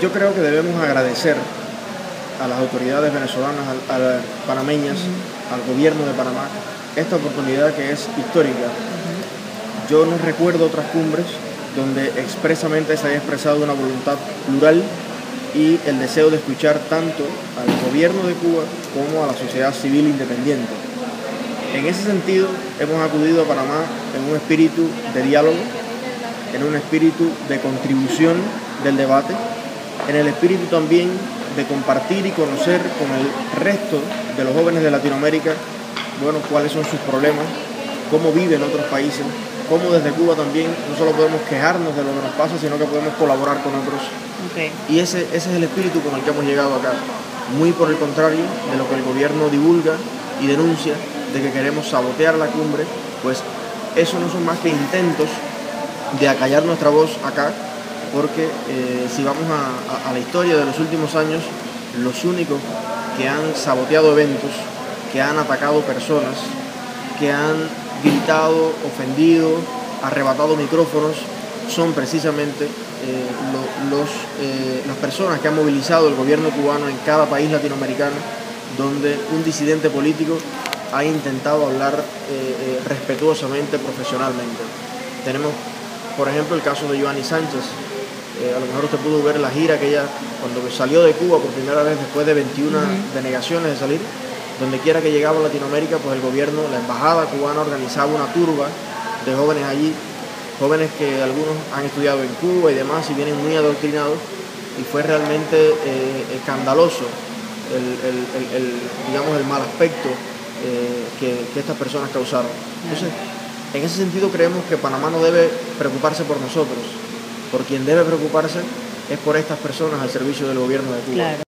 yo creo que debemos agradecer a las autoridades venezolanas, a, las panameñas, al gobierno de Panamá, esta oportunidad que es histórica. Yo no recuerdo otras cumbres donde expresamente se haya expresado una voluntad plural y el deseo de escuchar tanto al gobierno de Cuba como a la sociedad civil independiente. En ese sentido, hemos acudido a Panamá en un espíritu de diálogo, en un espíritu de contribución del debate, en el espíritu también de compartir y conocer con el resto de los jóvenes de Latinoamérica, bueno, cuáles son sus problemas, cómo viven otros países, cómo desde Cuba también no solo podemos quejarnos de lo que nos pasa, sino que podemos colaborar con otros. Y ese, ese es el espíritu con el que hemos llegado acá. Muy por el contrario de lo que el gobierno divulga y denuncia de que queremos sabotear la cumbre, pues eso no son más que intentos de acallar nuestra voz acá, porque eh, si vamos a, la historia de los últimos años, los únicos que han saboteado eventos, que han atacado personas, que han gritado, ofendido, arrebatado micrófonos, son precisamente eh, los, eh, las personas que han movilizado el gobierno cubano en cada país latinoamericano donde un disidente político ha intentado hablar respetuosamente, profesionalmente. Tenemos, por ejemplo, el caso de Giovanni Sánchez. A lo mejor usted pudo ver la gira que ella, cuando salió de Cuba por primera vez después de 21 denegaciones de salir, donde quiera que llegaba a Latinoamérica, pues el gobierno, la embajada cubana organizaba una turba de jóvenes allí, jóvenes que algunos han estudiado en Cuba y demás y vienen muy adoctrinados y fue realmente eh, escandaloso el, digamos, el mal aspecto eh, que, estas personas causaron. Entonces, en ese sentido creemos que Panamá no debe preocuparse por nosotros, por quien debe preocuparse es por estas personas al servicio del gobierno de Cuba.